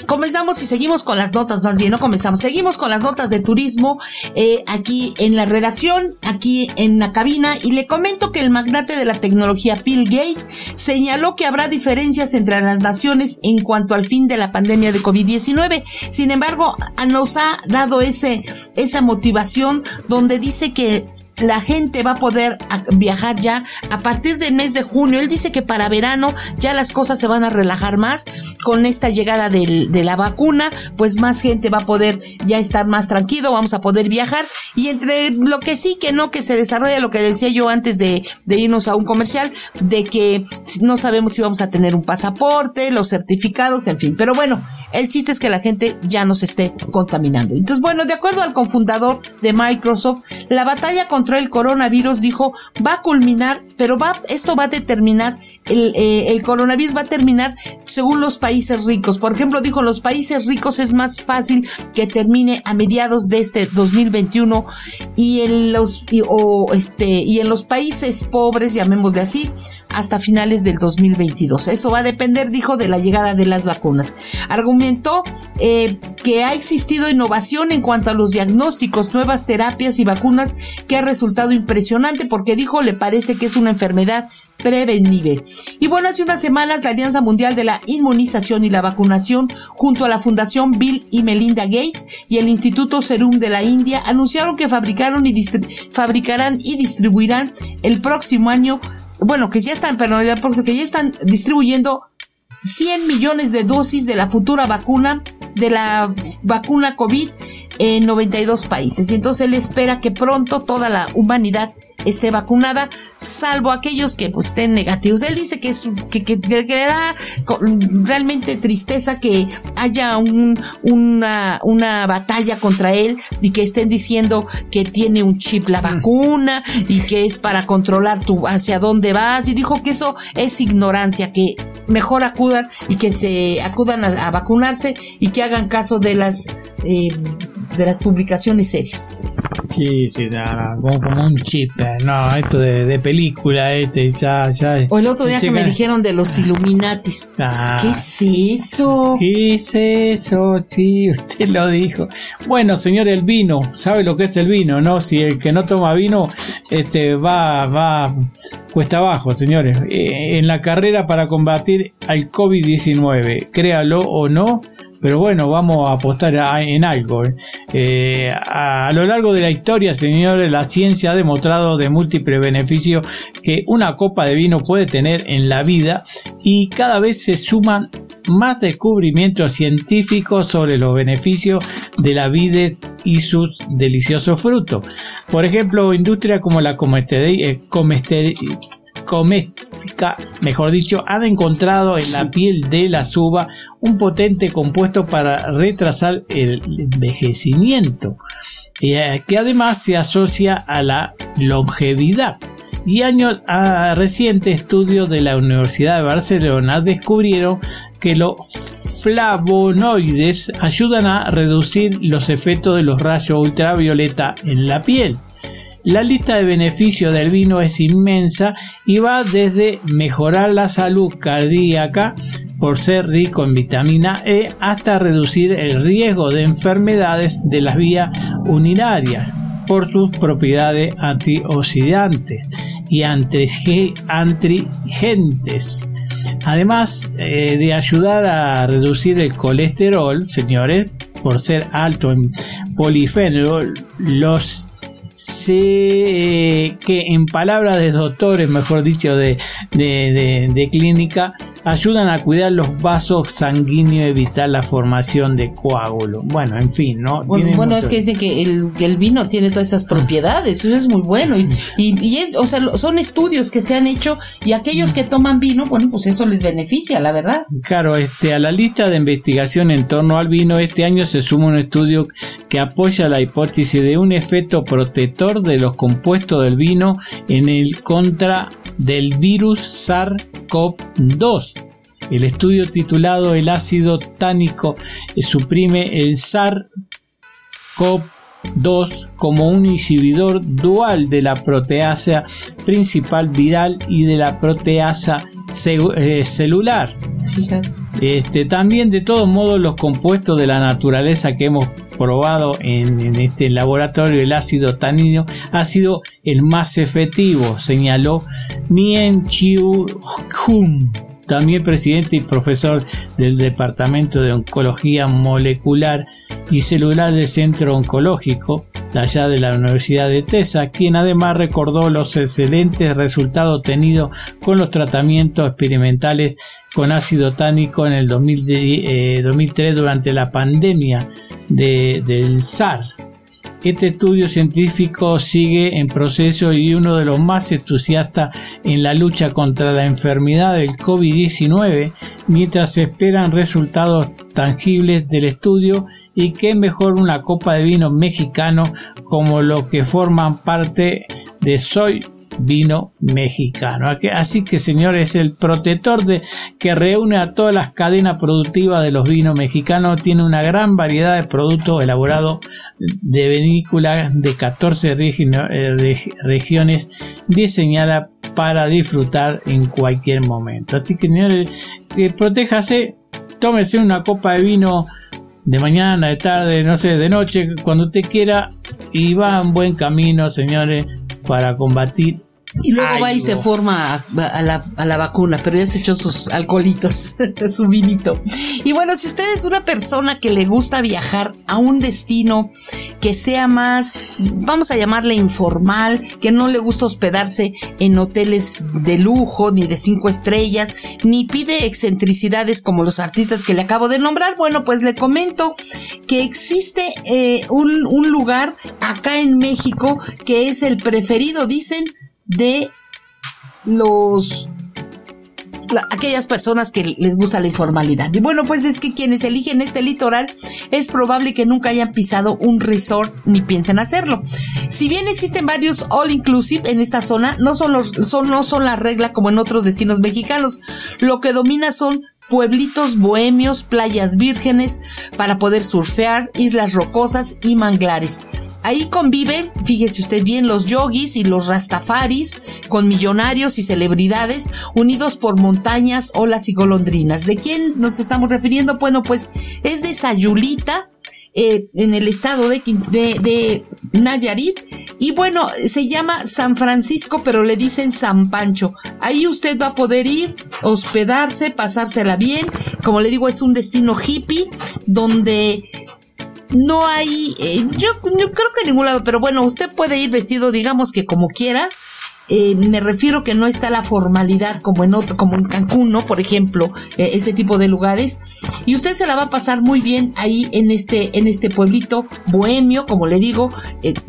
comenzamos y seguimos con las notas, más bien, no comenzamos, seguimos con las notas de turismo eh, aquí en la redacción, aquí en la cabina, y le comento que el magnate de la tecnología Bill Gates señaló que habrá diferencias entre las naciones en cuanto al fin de la pandemia de COVID-19. Sin embargo, nos ha dado ese, esa motivación donde dice que la gente va a poder viajar ya a partir del mes de junio. Él dice que para verano ya las cosas se van a relajar más con esta llegada de la vacuna, pues más gente va a poder ya estar más tranquilo, vamos a poder viajar y entre lo que sí que no, que se desarrolla lo que decía yo antes de, de irnos a un comercial, de que no sabemos si vamos a tener un pasaporte, los certificados, en fin. Pero bueno, el chiste es que la gente ya no se esté contaminando. Entonces, bueno, de acuerdo al confundador de Microsoft, la batalla contra el coronavirus dijo va a culminar, pero va, esto va a determinar el, eh, el, coronavirus va a terminar según los países ricos. Por ejemplo, dijo, los países ricos es más fácil que termine a mediados de este 2021 y en los, y, o este, y en los países pobres, llamémosle así, hasta finales del 2022. Eso va a depender, dijo, de la llegada de las vacunas. Argumentó eh, que ha existido innovación en cuanto a los diagnósticos, nuevas terapias y vacunas que ha resultado impresionante porque dijo, le parece que es una enfermedad prevenible. Y bueno, hace unas semanas la Alianza Mundial de la Inmunización y la Vacunación junto a la Fundación Bill y Melinda Gates y el Instituto Serum de la India anunciaron que fabricaron y fabricarán y distribuirán el próximo año, bueno, que ya están, pero que ya están distribuyendo 100 millones de dosis de la futura vacuna, de la vacuna COVID en 92 países. Y entonces él espera que pronto toda la humanidad esté vacunada, salvo aquellos que pues, estén negativos. Él dice que, es, que, que, le da realmente tristeza que haya un, una, una batalla contra él y que estén diciendo que tiene un chip la vacuna y que es para controlar tu hacia dónde vas. Y dijo que eso es ignorancia, que mejor acudan y que se acudan a, vacunarse y que hagan caso de las eh, de las publicaciones serias. Sí, sí, como, un chip, no, esto de, película, este, ya, ya. O el otro día que me dijeron de los Illuminatis. Ah. ¿Qué es eso? ¿Qué es eso? Sí, <laughs> usted lo dijo. Bueno, señor, el vino, ¿sabe lo que es el vino, no? Si el que no toma vino, este, va, va, cuesta abajo, señores. Eh, en la carrera para combatir al COVID-19, créalo o no, pero bueno, vamos a apostar en algo. ¿eh? Eh, a, lo largo de la historia, señores, la ciencia ha demostrado de múltiples beneficios que una copa de vino puede tener en la vida y cada vez se suman más descubrimientos científicos sobre los beneficios de la vida y sus deliciosos frutos. Por ejemplo, industrias como la comestería, eh, coméstica, mejor dicho, han encontrado en la piel de la uvas un potente compuesto para retrasar el envejecimiento, eh, que además se asocia a la longevidad. Y años a recientes estudios de la Universidad de Barcelona descubrieron que los flavonoides ayudan a reducir los efectos de los rayos ultravioleta en la piel. La lista de beneficios del vino es inmensa y va desde mejorar la salud cardíaca por ser rico en vitamina E hasta reducir el riesgo de enfermedades de las vías urinarias por sus propiedades antioxidantes y antrigentes. Además eh, de ayudar a reducir el colesterol, señores, por ser alto en polifenol, los sé que en palabras de doctores, mejor dicho, de, de, clínica, ayudan a cuidar los vasos sanguíneos y evitar la formación de coágulos. Bueno, en fin, ¿no? Bueno, es que dicen que el, vino tiene todas esas propiedades, eso es muy bueno. Y, y, es, o sea, son estudios que se han hecho y aquellos que toman vino, bueno, pues eso les beneficia, la verdad. Claro, este, a la lista de investigación en torno al vino, este año se suma un estudio que apoya la hipótesis de un efecto protector de los compuestos del vino en el contra del virus SARS-CoV-2. El estudio titulado El ácido tánico suprime el SARS-CoV-2 como un inhibidor dual de la proteasa principal viral y de la proteasa eh, celular. Este, también de todos modos los compuestos de la naturaleza que hemos probado en, este laboratorio, el ácido tanino, ha sido el más efectivo, señaló Mien Chiu Hun, también presidente y profesor del Departamento de Oncología Molecular y Celular del Centro Oncológico allá de la Universidad de Tesa, quien además recordó los excelentes resultados obtenidos con los tratamientos experimentales con ácido tánico en el 2003 eh, durante la pandemia del SAR. Este estudio científico sigue en proceso y uno de los más entusiastas en la lucha contra la enfermedad del COVID-19, mientras se esperan resultados tangibles del estudio y que mejor una copa de vino mexicano como los que forman parte de Soy vino mexicano. Así que señores, el protector que reúne a todas las cadenas productivas de los vinos mexicanos tiene una gran variedad de productos elaborados de vinícolas de 14 eh, regiones diseñadas para disfrutar en cualquier momento. Así que señores, eh, protéjase, tómese una copa de vino de mañana, de tarde, no sé, de noche, cuando usted quiera y va en buen camino, señores, para combatir y luego va y se forma a, la, vacuna, pero ya se echó sus alcoholitos, <laughs> su vinito. Y bueno, si usted es una persona que le gusta viajar a un destino que sea más, vamos a llamarle informal, que no le gusta hospedarse en hoteles de lujo, ni de cinco estrellas, ni pide excentricidades como los artistas que le acabo de nombrar, bueno, pues le comento que existe eh, un, un lugar acá en México que es el preferido, dicen, de los aquellas personas que les gusta la informalidad. Y bueno, pues es que quienes eligen este litoral es probable que nunca hayan pisado un resort ni piensen hacerlo. Si bien existen varios all inclusive en esta zona, no son los son no son la regla como en otros destinos mexicanos. Lo que domina son pueblitos bohemios, playas vírgenes para poder surfear, islas rocosas y manglares. Ahí conviven, fíjese usted bien, los yogis y los rastafaris con millonarios y celebridades unidos por montañas, olas y golondrinas. ¿De quién nos estamos refiriendo? Bueno, pues es de Sayulita, eh, en el estado de, de, Nayarit. Y bueno, se llama San Francisco, pero le dicen San Pancho. Ahí usted va a poder ir, hospedarse, pasársela bien. Como le digo, es un destino hippie donde no hay, eh, yo, creo que en ningún lado, pero bueno, usted puede ir vestido, digamos que como quiera. Eh, me refiero que no está la formalidad como en otro, como en Cancún, ¿no? Por ejemplo, eh, ese tipo de lugares. Y usted se la va a pasar muy bien ahí en este, en este pueblito bohemio, como le digo,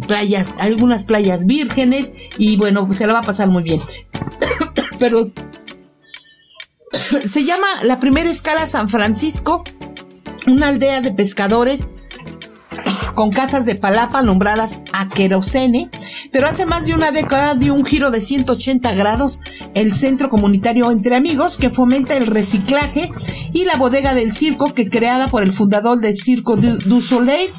playas, algunas playas vírgenes, y bueno, se la va a pasar muy bien. <coughs> Perdón. <coughs> se llama la primera escala San Francisco, una aldea de pescadores con casas de palapa nombradas a querosene, pero hace más de una década dio un giro de 180 grados el centro comunitario Entre Amigos que fomenta el reciclaje y la bodega del circo que creada por el fundador del Circo du Soleil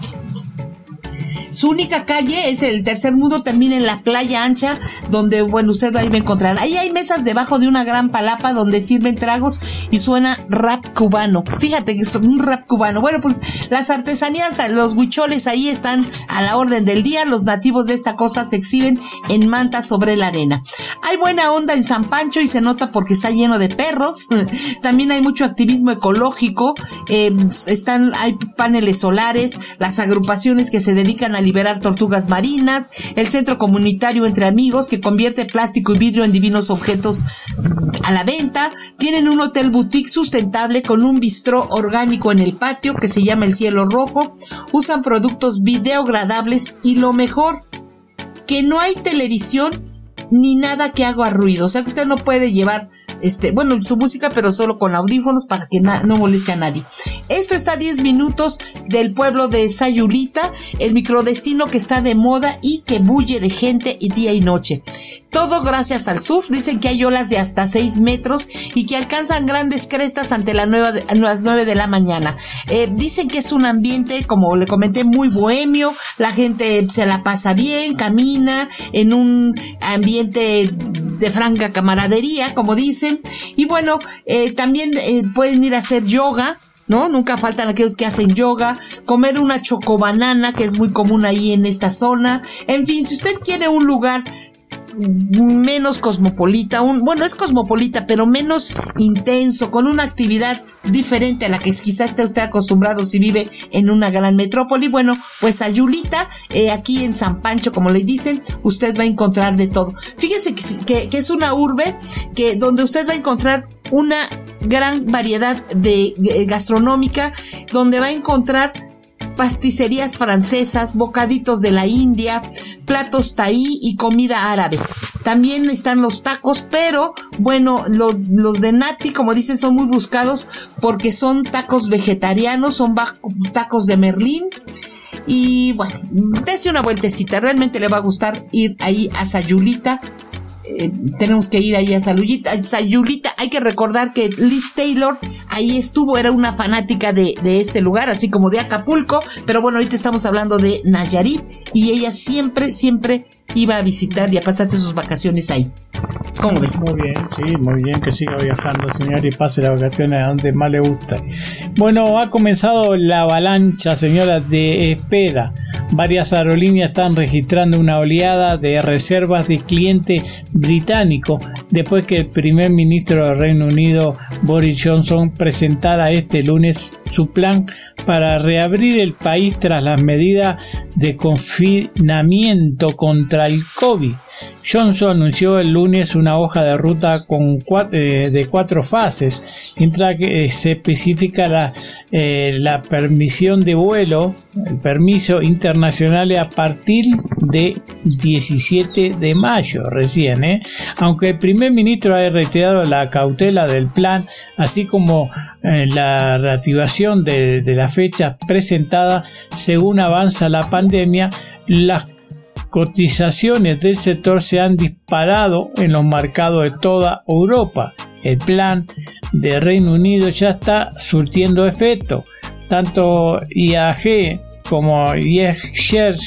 su única calle es el tercer mundo, termina en la playa ancha, donde, bueno, usted ahí va a encontrar. Ahí hay mesas debajo de una gran palapa donde sirven tragos y suena rap cubano. Fíjate que es un rap cubano. Bueno, pues las artesanías, los huicholes ahí están a la orden del día. Los nativos de esta cosa se exhiben en mantas sobre la arena. Hay buena onda en San Pancho y se nota porque está lleno de perros. <laughs> También hay mucho activismo ecológico. Eh, están, hay paneles solares, las agrupaciones que se dedican a liberar tortugas marinas, el centro comunitario entre amigos que convierte plástico y vidrio en divinos objetos a la venta, tienen un hotel boutique sustentable con un bistró orgánico en el patio que se llama El Cielo Rojo, usan productos videogradables y lo mejor, que no hay televisión ni nada que haga ruido, o sea que usted no puede llevar este, bueno, su música, pero solo con audífonos para que no moleste a nadie. Esto está a 10 minutos del pueblo de Sayulita, el microdestino que está de moda y que bulle de gente y día y noche. Todo gracias al surf. Dicen que hay olas de hasta 6 metros y que alcanzan grandes crestas ante las 9 de la mañana. Eh, dicen que es un ambiente, como le comenté, muy bohemio. La gente se la pasa bien, camina en un ambiente de franca camaradería, como dicen. Y bueno, eh, también eh, pueden ir a hacer yoga. ¿no? Nunca faltan aquellos que hacen yoga, comer una chocobanana, que es muy común ahí en esta zona. En fin, si usted quiere un lugar menos cosmopolita, un, bueno, es cosmopolita, pero menos intenso, con una actividad diferente a la que quizás esté usted acostumbrado si vive en una gran metrópoli. Bueno, pues a Yulita, eh, aquí en San Pancho, como le dicen, usted va a encontrar de todo. Fíjese que, es una urbe que donde usted va a encontrar una gran variedad de, gastronómica donde va a encontrar pasticerías francesas, bocaditos de la India, platos taí y comida árabe. También están los tacos, pero bueno, los, los de Nati, como dicen, son muy buscados porque son tacos vegetarianos, son tacos de Merlín. Y bueno, dése una vueltecita, realmente le va a gustar ir ahí a Sayulita eh, tenemos que ir ahí a Sayulita, Sayulita. Hay que recordar que Liz Taylor ahí estuvo, era una fanática de, este lugar, así como de Acapulco, pero bueno, ahorita estamos hablando de Nayarit y ella siempre, siempre iba a visitar y a pasarse sus vacaciones ahí. ¿Cómo Muy bien, sí, muy bien que siga viajando, señor, y pase las vacaciones a donde más le gusta. Bueno, ha comenzado la avalancha, señora, de espera. Varias aerolíneas están registrando una oleada de reservas de clientes británicos después que el primer ministro del Reino Unido, Boris Johnson, presentara este lunes su plan para reabrir el país tras las medidas de confinamiento contra el COVID. Johnson anunció el lunes una hoja de ruta con eh, de cuatro fases, mientras que eh, se especifica la, eh, la permisión de vuelo, el permiso internacional a partir de 17 de mayo recién, aunque el primer ministro ha reiterado la cautela del plan, así como la reactivación de, de la fecha presentada según avanza la pandemia, las cotizaciones del sector se han disparado en los mercados de toda Europa. El plan de Reino Unido ya está surtiendo efecto. Tanto IAG como EasyJet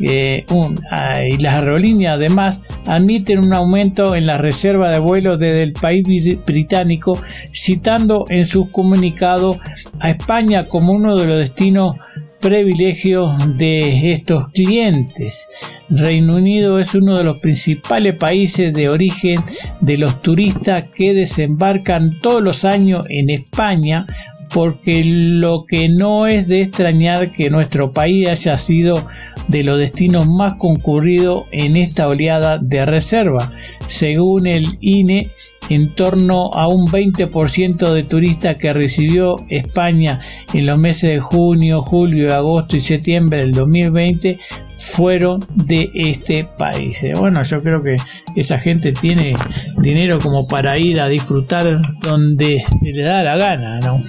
eh, ah, y las aerolíneas además admiten un aumento en la reserva de vuelos desde el país británico, citando en sus comunicados a España como uno de los destinos privilegios de estos clientes. Reino Unido es uno de los principales países de origen de los turistas que desembarcan todos los años en España porque lo que no es de extrañar que nuestro país haya sido de los destinos más concurridos en esta oleada de reserva. Según el INE, en torno a un 20% de turistas que recibió España en los meses de junio, julio, agosto y septiembre del 2020 fueron de este país. Eh, bueno, yo creo que esa gente tiene dinero como para ir a disfrutar donde se le da la gana, ¿no?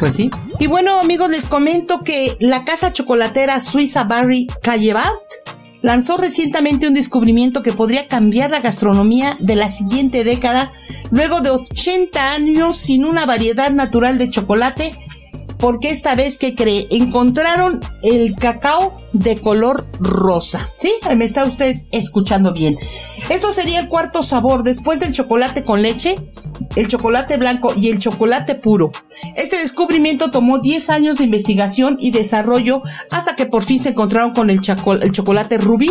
Pues sí. Y bueno, amigos, les comento que la casa chocolatera suiza Barry Callebat lanzó recientemente un descubrimiento que podría cambiar la gastronomía de la siguiente década, luego de 80 años sin una variedad natural de chocolate, porque esta vez que cree, encontraron el cacao de color rosa. ¿Sí? Me está usted escuchando bien. Esto sería el cuarto sabor después del chocolate con leche, el chocolate blanco y el chocolate puro. Este descubrimiento tomó 10 años de investigación y desarrollo hasta que por fin se encontraron con el, chocolate rubí,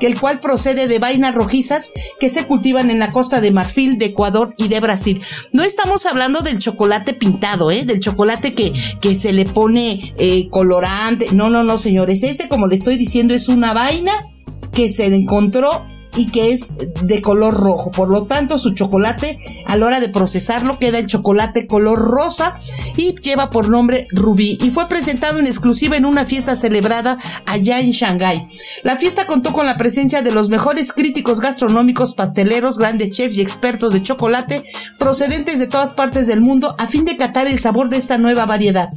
que el cual procede de vainas rojizas que se cultivan en la costa de Marfil, de Ecuador y de Brasil. No estamos hablando del chocolate pintado, ¿eh? Del chocolate que, que se le pone eh, colorante. No, no, no, señores. Este, como le estoy diciendo, es una vaina que se encontró y que es de color rojo. Por lo tanto, su chocolate a la hora de procesarlo queda el chocolate color rosa y lleva por nombre Rubí y fue presentado en exclusiva en una fiesta celebrada allá en Shanghái. La fiesta contó con la presencia de los mejores críticos gastronómicos, pasteleros, grandes chefs y expertos de chocolate procedentes de todas partes del mundo a fin de catar el sabor de esta nueva variedad.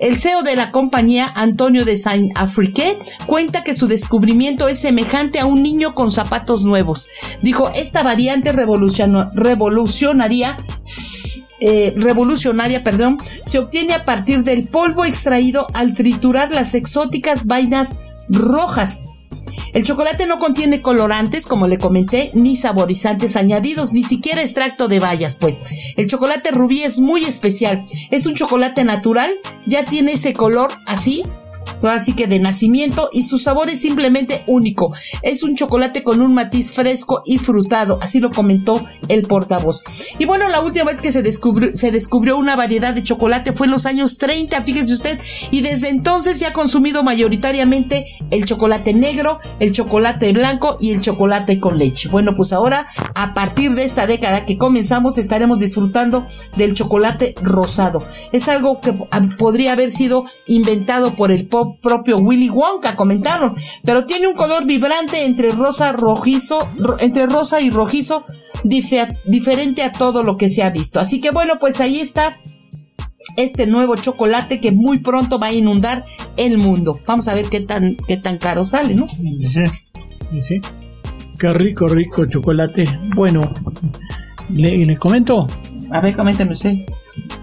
El CEO de la compañía, Antonio de Saint-Afrique, cuenta que su descubrimiento es semejante a un niño con zapatos nuevos. Dijo, esta variante revolucionaría, eh, revolucionaria, perdón, se obtiene a partir del polvo extraído al triturar las exóticas vainas rojas el chocolate no contiene colorantes, como le comenté, ni saborizantes añadidos, ni siquiera extracto de bayas, pues. El chocolate rubí es muy especial. Es un chocolate natural, ya tiene ese color así, así que de nacimiento y su sabor es simplemente único. Es un chocolate con un matiz fresco y frutado, así lo comentó el portavoz. Y bueno, la última vez que se descubrió, se descubrió una variedad de chocolate fue en los años 30, fíjese usted, y desde entonces se ha consumido mayoritariamente el chocolate negro, el chocolate blanco y el chocolate con leche. Bueno, pues ahora, a partir de esta década que comenzamos, estaremos disfrutando del chocolate rosado. Es algo que podría haber sido inventado por el propio Willy Wonka, comentaron, pero tiene un color vibrante entre rosa rojizo, entre rosa y rojizo, diferente a todo lo que se ha visto. Así que bueno, pues ahí está este nuevo chocolate que muy pronto va a inundar el mundo. Vamos a ver qué tan, qué tan caro sale, ¿no? Sí, sí. Qué rico, rico chocolate. Bueno, ¿le, comento? A ver, coméntame usted.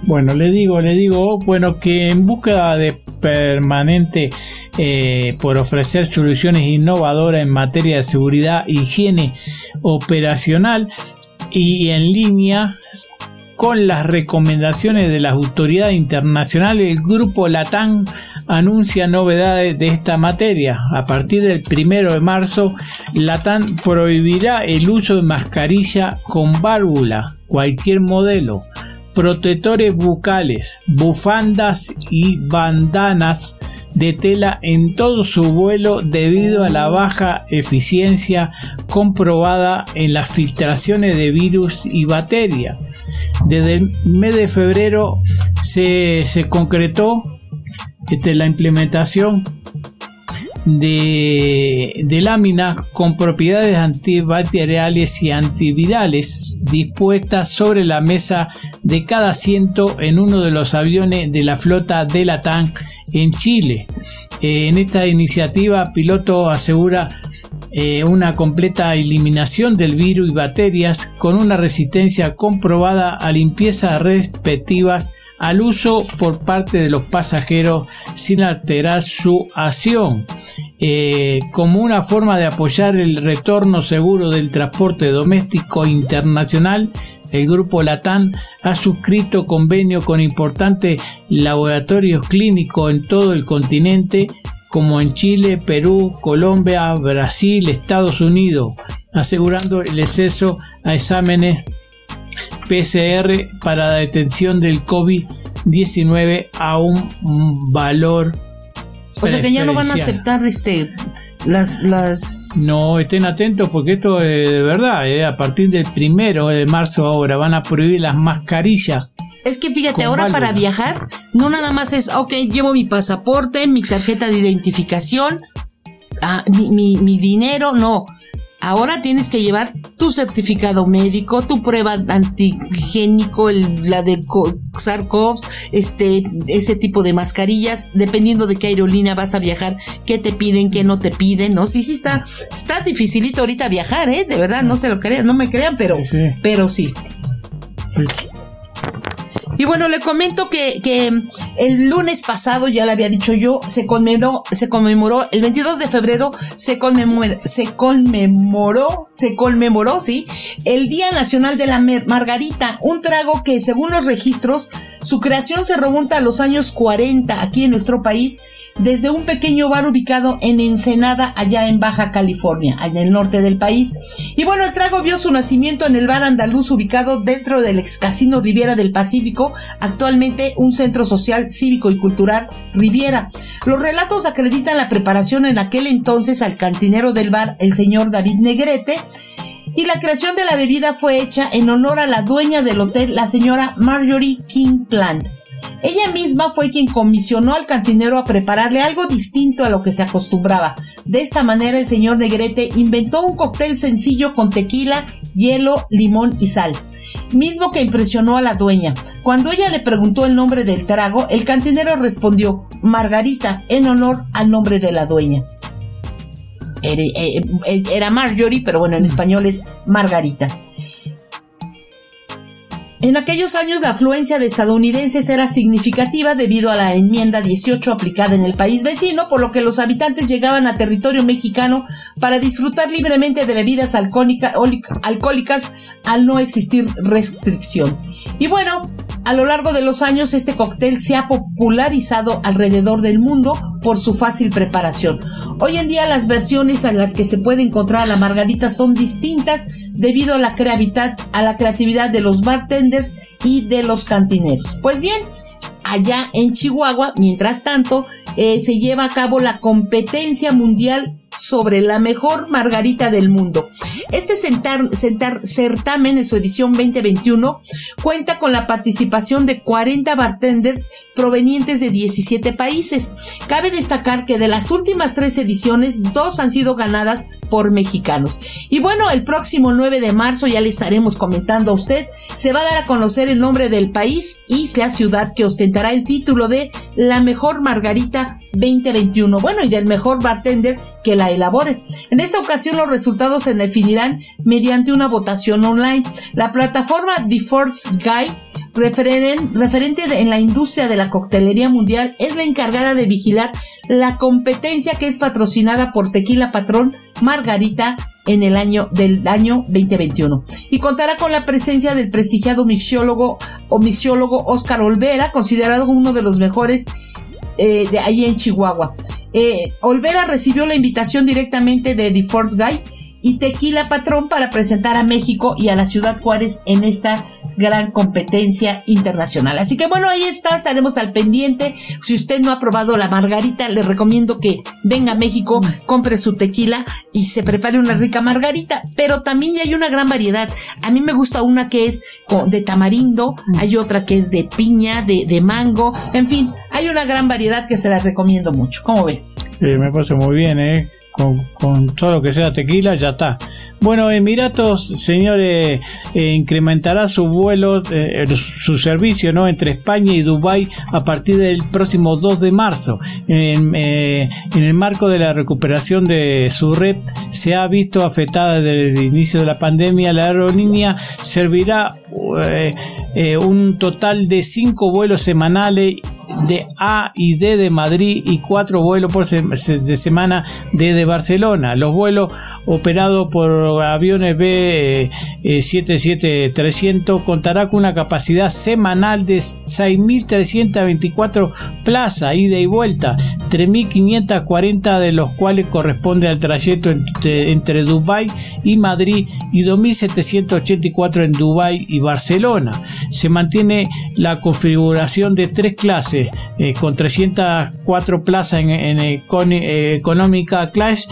Bueno, le digo, le digo, bueno, que en busca de permanente eh, por ofrecer soluciones innovadoras en materia de seguridad, higiene operacional y en línea con las recomendaciones de las autoridades internacionales, el grupo LATAN anuncia novedades de esta materia. A partir del primero de marzo, LATAN prohibirá el uso de mascarilla con válvula, cualquier modelo, protectores bucales, bufandas y bandanas de tela en todo su vuelo debido a la baja eficiencia comprobada en las filtraciones de virus y bacterias. Desde el mes de febrero se, concretó este, la implementación de, láminas con propiedades antibacteriales y antivirales dispuestas sobre la mesa de cada asiento en uno de los aviones de la flota de Latam en Chile. Eh, en esta iniciativa, Piloto asegura eh, una completa eliminación del virus y bacterias con una resistencia comprobada a limpieza respectivas al uso por parte de los pasajeros sin alterar su acción. Eh, como una forma de apoyar el retorno seguro del transporte doméstico internacional, el grupo LATAN ha suscrito convenio con importantes laboratorios clínicos en todo el continente como en Chile, Perú, Colombia, Brasil, Estados Unidos, asegurando el acceso a exámenes PCR para la detención del COVID-19 a un valor. O sea que ya no van a aceptar este las las no estén atentos porque esto es de verdad eh, a partir del primero de marzo ahora van a prohibir las mascarillas es que fíjate, ahora para viajar, no nada más es, ok, llevo mi pasaporte, mi tarjeta de identificación, ah, mi, mi, mi dinero, no. Ahora tienes que llevar tu certificado médico, tu prueba antigénico, la de SARS-CoV, este, ese tipo de mascarillas, dependiendo de qué aerolínea vas a viajar, qué te piden, qué no te piden, ¿no? Sí, sí está, está dificilito ahorita viajar, ¿eh? De verdad, no se lo crean, no me crean, pero, pero sí. Y bueno, le comento que, que, el lunes pasado, ya le había dicho yo, se conmemoró, se conmemoró, el 22 de febrero se conmemoró, se conmemoró, se conmemoró, sí, el Día Nacional de la Margarita, un trago que según los registros, su creación se remonta a los años 40 aquí en nuestro país desde un pequeño bar ubicado en Ensenada, allá en Baja California, en el norte del país. Y bueno, el trago vio su nacimiento en el bar andaluz ubicado dentro del ex casino Riviera del Pacífico, actualmente un centro social, cívico y cultural Riviera. Los relatos acreditan la preparación en aquel entonces al cantinero del bar, el señor David Negrete, y la creación de la bebida fue hecha en honor a la dueña del hotel, la señora Marjorie King Plant. Ella misma fue quien comisionó al cantinero a prepararle algo distinto a lo que se acostumbraba. De esta manera el señor Negrete inventó un cóctel sencillo con tequila, hielo, limón y sal mismo que impresionó a la dueña. Cuando ella le preguntó el nombre del trago, el cantinero respondió Margarita, en honor al nombre de la dueña. Era, eh, eh, era Marjorie, pero bueno, en español es Margarita. En aquellos años la afluencia de estadounidenses era significativa debido a la enmienda 18 aplicada en el país vecino, por lo que los habitantes llegaban a territorio mexicano para disfrutar libremente de bebidas alcohólicas al no existir restricción. Y bueno, A lo largo de los años, este cóctel se ha popularizado alrededor del mundo por su fácil preparación. Hoy en día las versiones en las que se puede encontrar la margarita son distintas debido a la creatividad, a la creatividad de los bartenders y de los cantineros. Pues bien, allá en Chihuahua, mientras tanto, eh, se lleva a cabo la competencia mundial sobre la mejor margarita del mundo. Este certamen en su edición 2021 cuenta con la participación de 40 bartenders provenientes de 17 países. Cabe destacar que de las últimas tres ediciones, dos han sido ganadas por mexicanos. Y bueno, el próximo 9 de marzo, ya le estaremos comentando a usted, se va a dar a conocer el nombre del país y la ciudad que ostentará el título de la mejor margarita 2021. Bueno, y del mejor bartender que la elabore. En esta ocasión los resultados se definirán mediante una votación online. La plataforma The Forbes Guide referente en la industria de la coctelería mundial es la encargada de vigilar la competencia que es patrocinada por Tequila Patrón Margarita en el año del año 2021 y contará con la presencia del prestigiado mixiólogo o mixiólogo Oscar Olvera, considerado uno de los mejores eh, de ahí en Chihuahua. Eh, Olvera recibió la invitación directamente de The Force Guy y Tequila Patrón para presentar a México y a la ciudad Juárez en esta gran competencia internacional. Así que bueno, ahí está, estaremos al pendiente. Si usted no ha probado la margarita, le recomiendo que venga a México, compre su tequila y se prepare una rica margarita. Pero también hay una gran variedad. A mí me gusta una que es de tamarindo, hay otra que es de piña, de, de mango, en fin, hay una gran variedad que se las recomiendo mucho. ¿Cómo ve? me parece muy bien, ¿eh? con, todo lo que sea tequila, ya está. Bueno, Emiratos, señores, eh, incrementará su vuelo, eh, su servicio ¿no? entre España y Dubái a partir del próximo 2 de marzo. En, eh, en, el marco de la recuperación de su red, se ha visto afectada desde el inicio de la pandemia. La aerolínea servirá un total de 5 vuelos semanales de A y D de Madrid y cuatro vuelos por de semana de Barcelona. Los vuelos operados por aviones B77300 eh, contará con una capacidad semanal de 6.324 plazas ida y vuelta, 3.540 de los cuales corresponde al trayecto entre, Dubái y Madrid y 2.784 en Dubái y Barcelona. Se mantiene la configuración de tres clases eh, con 304 plazas en, eh, económica class,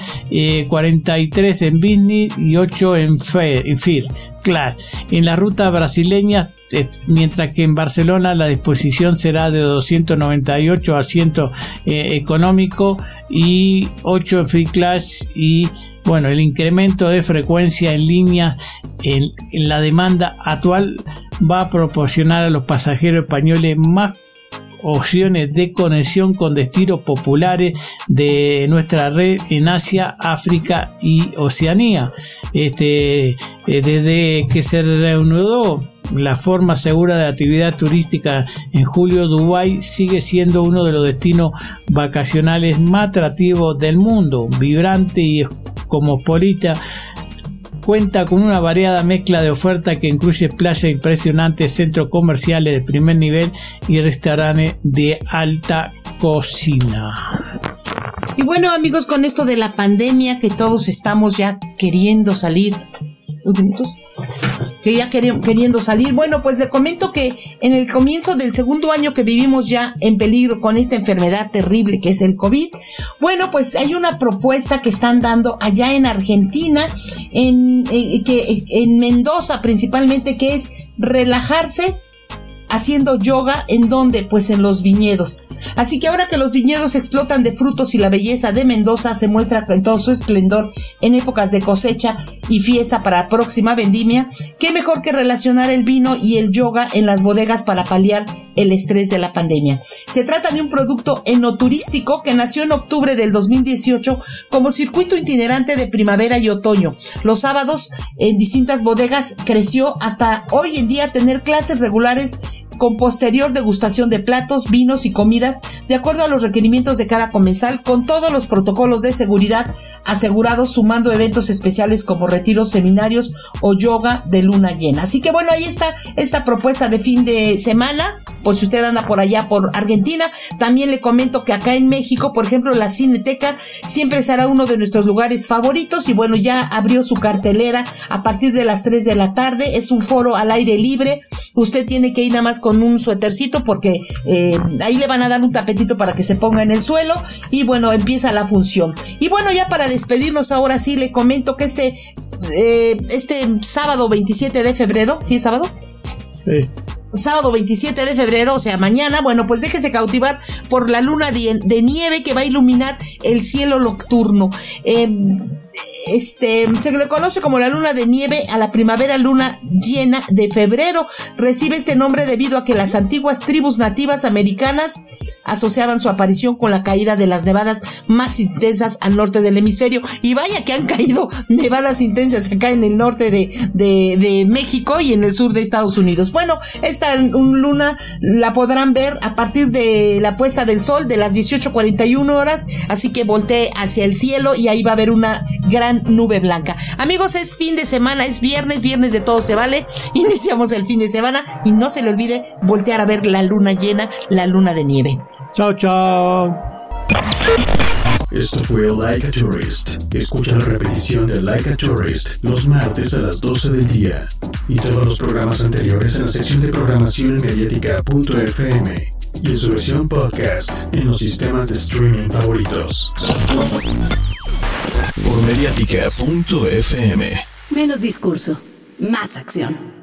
43 en business y 8 en, FIR. Claro, en la ruta brasileña, eh, mientras que en Barcelona la disposición será de 298 asientos económico y 8 en Free Class y bueno, el incremento de frecuencia en línea en, la demanda actual va a proporcionar a los pasajeros españoles más opciones de conexión con destinos populares de nuestra red en Asia, África y Oceanía. Este, eh, desde que se reanudó la forma segura de actividad turística en julio, Dubái sigue siendo uno de los destinos vacacionales más atractivos del mundo, vibrante y cosmopolita cuenta con una variada mezcla de oferta que incluye playas impresionantes, centros comerciales de primer nivel y restaurantes de alta cocina. Y bueno amigos, con esto de la pandemia que todos estamos ya queriendo salir que ya queriendo salir. Bueno, pues le comento que en el comienzo del segundo año que vivimos ya en peligro con esta enfermedad terrible que es el COVID, bueno, pues hay una propuesta que están dando allá en Argentina, en, eh, que, en Mendoza principalmente, que es relajarse haciendo yoga en donde pues en los viñedos. Así que ahora que los viñedos explotan de frutos y la belleza de Mendoza se muestra con todo su esplendor en épocas de cosecha y fiesta para próxima vendimia, qué mejor que relacionar el vino y el yoga en las bodegas para paliar el estrés de la pandemia. Se trata de un producto enoturístico que nació en octubre del 2018 como circuito itinerante de primavera y otoño. Los sábados en distintas bodegas creció hasta hoy en día tener clases regulares con posterior degustación de platos, vinos y comidas de acuerdo a los requerimientos de cada comensal con todos los protocolos de seguridad asegurados sumando eventos especiales como retiros, seminarios o yoga de luna llena. Así que bueno, ahí está esta propuesta de fin de semana por si usted anda por allá por Argentina. También le comento que acá en México, por ejemplo, la Cineteca siempre será uno de nuestros lugares favoritos y bueno, ya abrió su cartelera a partir de las 3 de la tarde. Es un foro al aire libre. Usted tiene que ir nada más con un suétercito porque eh, ahí le van a dar un tapetito para que se ponga en el suelo y bueno, empieza la función. Y bueno, ya para despedirnos ahora sí le comento que este, eh, este sábado 27 de febrero, ¿sí es sábado? Sí sábado 27 de febrero, o sea, mañana, bueno, pues déjese cautivar por la luna de, nieve que va a iluminar el cielo nocturno. Eh, este, se le conoce como la luna de nieve a la primavera luna llena de febrero. Recibe este nombre debido a que las antiguas tribus nativas americanas asociaban su aparición con la caída de las nevadas más intensas al norte del hemisferio. Y vaya que han caído nevadas intensas acá en el norte de, de, México y en el sur de Estados Unidos. Bueno, esta luna la podrán ver a partir de la puesta del sol de las 18.41 horas. Así que voltee hacia el cielo y ahí va a haber una gran nube blanca. Amigos, es fin de semana, es viernes, viernes de todo se vale. <laughs> Iniciamos el fin de semana y no se le olvide voltear a ver la luna llena, la luna de nieve. Chao, chao. Esto fue Like a Tourist. Escucha la repetición de Like a Tourist los martes a las 12 del día y todos los programas anteriores en la sección de programación mediática.fm y en su versión podcast en los sistemas de streaming favoritos. Por mediática.fm. Menos discurso, más acción.